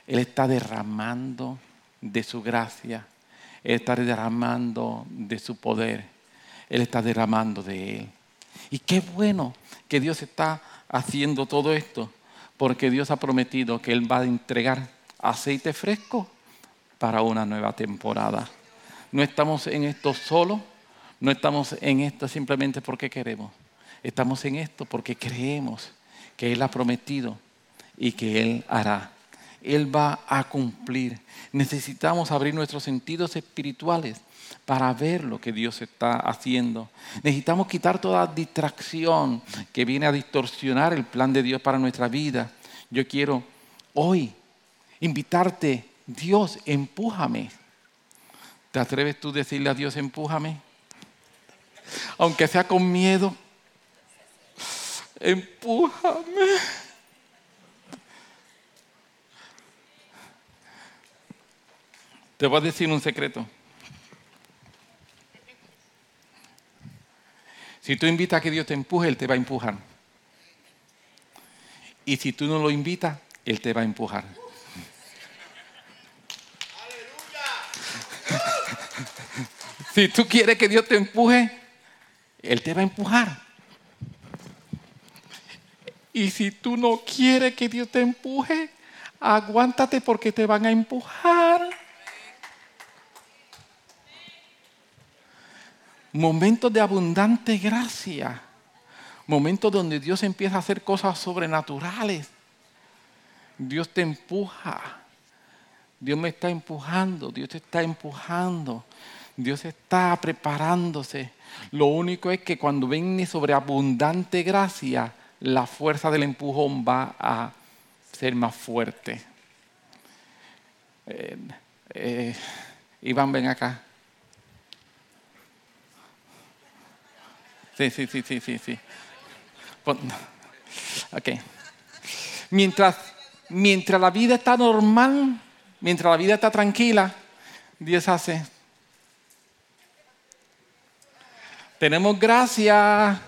Él está derramando de su gracia. Él está derramando de su poder. Él está derramando de Él. Y qué bueno que Dios está haciendo todo esto, porque Dios ha prometido que Él va a entregar aceite fresco para una nueva temporada. No estamos en esto solo, no estamos en esto simplemente porque queremos. Estamos en esto porque creemos que Él ha prometido y que Él hará. Él va a cumplir. Necesitamos abrir nuestros sentidos espirituales para ver lo que Dios está haciendo. Necesitamos quitar toda distracción que viene a distorsionar el plan de Dios para nuestra vida. Yo quiero hoy invitarte, Dios, empújame. ¿Te atreves tú a decirle a Dios, empújame? Aunque sea con miedo, empújame. Te voy a decir un secreto. Si tú invitas a que Dios te empuje, Él te va a empujar. Y si tú no lo invitas, Él te va a empujar. Si tú quieres que Dios te empuje, Él te va a empujar. Y si tú no quieres que Dios te empuje, aguántate porque te van a empujar. momentos de abundante gracia, momentos donde Dios empieza a hacer cosas sobrenaturales. Dios te empuja, Dios me está empujando, Dios te está empujando, Dios está preparándose. Lo único es que cuando viene sobre abundante gracia, la fuerza del empujón va a ser más fuerte. Eh, eh, Iván, ven acá. Sí, sí, sí, sí, sí, sí. Ok. Mientras, mientras la vida está normal, mientras la vida está tranquila, Dios hace. Tenemos gracia.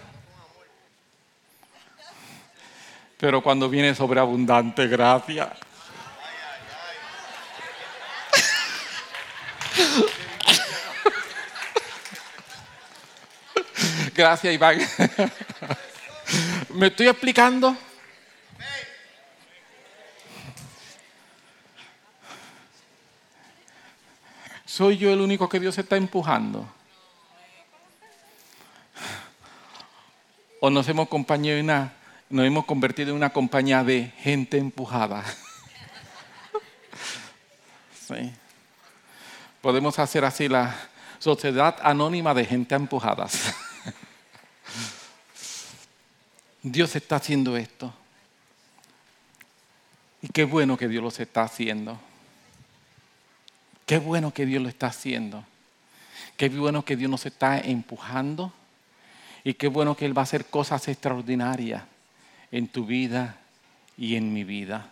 Pero cuando viene sobreabundante gracia. Gracias, Iván. ¿Me estoy explicando? ¿Soy yo el único que Dios está empujando? ¿O nos hemos, nos hemos convertido en una compañía de gente empujada? [LAUGHS] Podemos hacer así la sociedad anónima de gente empujadas. [LAUGHS] Dios está haciendo esto. Y qué bueno que Dios lo está haciendo. Qué bueno que Dios lo está haciendo. Qué bueno que Dios nos está empujando. Y qué bueno que Él va a hacer cosas extraordinarias en tu vida y en mi vida.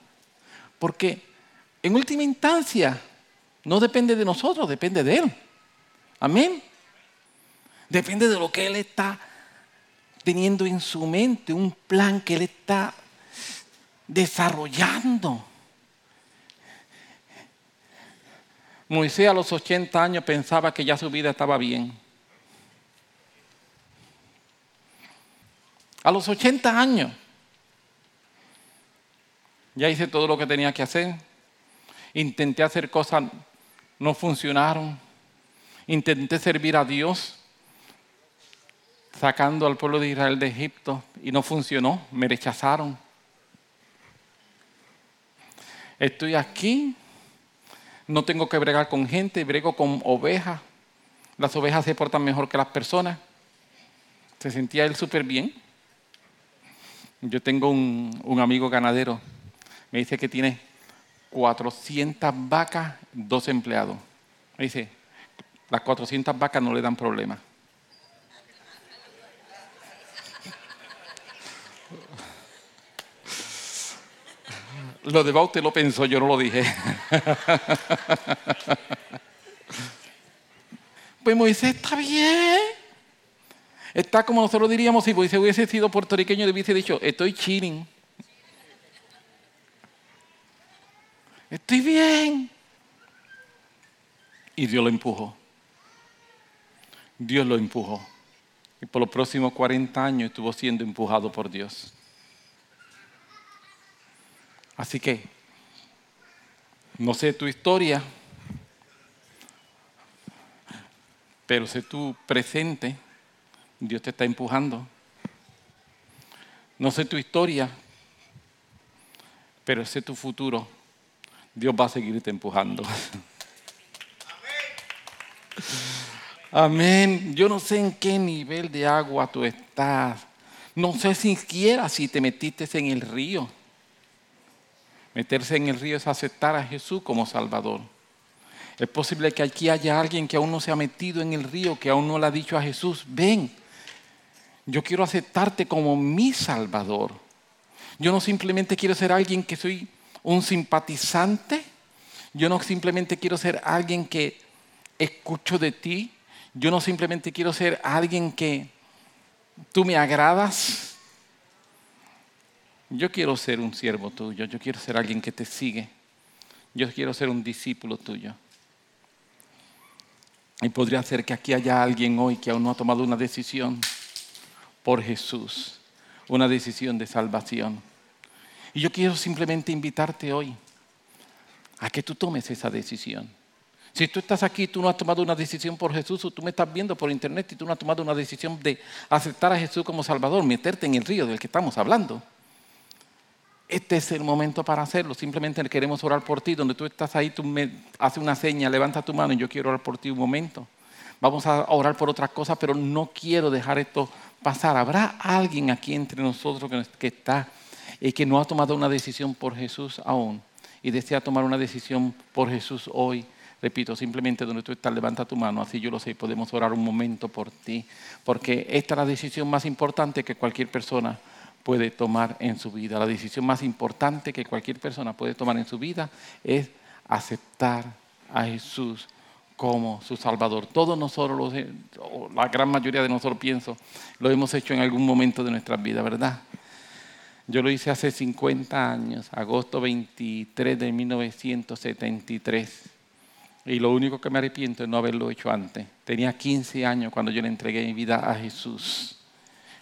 Porque en última instancia no depende de nosotros, depende de Él. Amén. Depende de lo que Él está teniendo en su mente un plan que él está desarrollando. Moisés a los 80 años pensaba que ya su vida estaba bien. A los 80 años ya hice todo lo que tenía que hacer. Intenté hacer cosas, no funcionaron. Intenté servir a Dios sacando al pueblo de Israel de Egipto y no funcionó, me rechazaron. Estoy aquí, no tengo que bregar con gente, brego con ovejas. Las ovejas se portan mejor que las personas. Se sentía él súper bien. Yo tengo un, amigo ganadero, me dice que tiene 400 vacas, dos empleados. Me dice, las 400 vacas no le dan problema. Lo de Baute lo pensó, yo no lo dije. [LAUGHS] pues Moisés está bien. Está como nosotros diríamos, si hubiese sido puertorriqueño, le hubiese dicho, estoy chilling. Estoy bien. Y Dios lo empujó. Dios lo empujó. Y por los próximos 40 años estuvo siendo empujado por Dios. Así que, no sé tu historia, pero sé tu presente, Dios te está empujando. No sé tu historia, pero sé tu futuro, Dios va a seguirte empujando. Amén. Yo no sé en qué nivel de agua tú estás. No sé siquiera si te metiste en el río. Meterse en el río es aceptar a Jesús como Salvador. Es posible que aquí haya alguien que aún no se ha metido en el río, que aún no le ha dicho a Jesús, ven, yo quiero aceptarte como mi Salvador. Yo no simplemente quiero ser alguien que soy un simpatizante. Yo no simplemente quiero ser alguien que escucho de ti. Yo no simplemente quiero ser alguien que tú me agradas. Yo quiero ser un siervo tuyo. Yo quiero ser alguien que te sigue. Yo quiero ser un discípulo tuyo. Y podría ser que aquí haya alguien hoy que aún no ha tomado una decisión por Jesús, una decisión de salvación. Y yo quiero simplemente invitarte hoy a que tú tomes esa decisión. Si tú estás aquí y tú no has tomado una decisión por Jesús, o tú me estás viendo por internet y tú no has tomado una decisión de aceptar a Jesús como Salvador, meterte en el río del que estamos hablando, este es el momento para hacerlo. Simplemente queremos orar por ti. Donde tú estás ahí, tú me haces una seña, levanta tu mano y yo quiero orar por ti un momento. Vamos a orar por otras cosas, pero no quiero dejar esto pasar. ¿Habrá alguien aquí entre nosotros que está y que no ha tomado una decisión por Jesús aún y desea tomar una decisión por Jesús hoy? Repito, simplemente donde tú estás, levanta tu mano, así yo lo sé, y podemos orar un momento por ti, porque esta es la decisión más importante que cualquier persona puede tomar en su vida. La decisión más importante que cualquier persona puede tomar en su vida es aceptar a Jesús como su Salvador. Todos nosotros, la gran mayoría de nosotros pienso, lo hemos hecho en algún momento de nuestra vida, ¿verdad? Yo lo hice hace 50 años, agosto 23 de 1973. Y lo único que me arrepiento es no haberlo hecho antes. Tenía 15 años cuando yo le entregué mi vida a Jesús.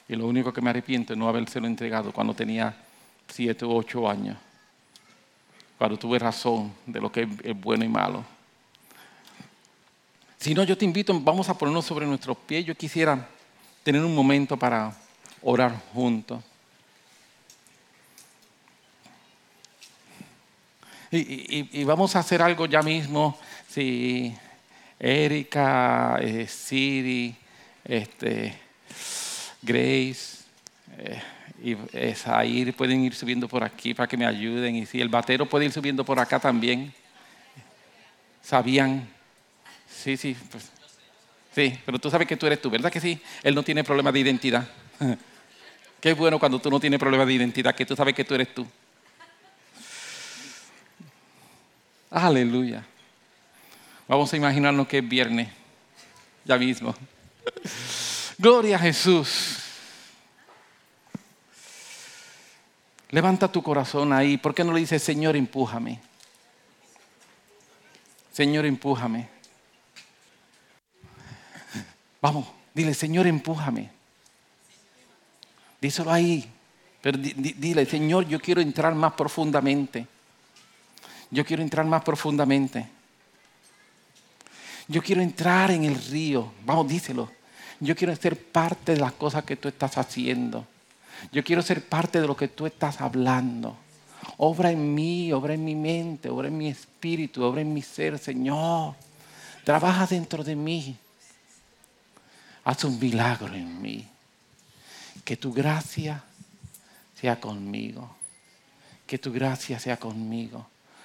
Y lo único que me arrepiento es no habérselo entregado cuando tenía siete u ocho años. Cuando tuve razón de lo que es bueno y malo. Si no, yo te invito, vamos a ponernos sobre nuestros pies. Yo quisiera tener un momento para orar juntos. Y, vamos a hacer algo ya mismo. Si Erika, eh, Siri, este, Grace eh, y Esair pueden ir subiendo por aquí para que me ayuden. Y si el batero puede ir subiendo por acá también. ¿Sabían? Sí, sí. Pues, sí, pero tú sabes que tú eres tú, ¿verdad que sí? Él no tiene problema de identidad. [LAUGHS] Qué bueno cuando tú no tienes problema de identidad, que tú sabes que tú eres tú. Aleluya. Vamos a imaginarnos que es viernes, ya mismo. [LAUGHS] Gloria a Jesús. Levanta tu corazón ahí. ¿Por qué no le dices, Señor, empújame? Señor, empújame. Vamos, dile, Señor, empújame. Díselo ahí. Pero dile, Señor, yo quiero entrar más profundamente. Yo quiero entrar más profundamente. Yo quiero entrar en el río. Vamos, díselo. Yo quiero ser parte de las cosas que tú estás haciendo. Yo quiero ser parte de lo que tú estás hablando. Obra en mí, obra en mi mente, obra en mi espíritu, obra en mi ser, Señor. Trabaja dentro de mí. Haz un milagro en mí. Que tu gracia sea conmigo. Que tu gracia sea conmigo.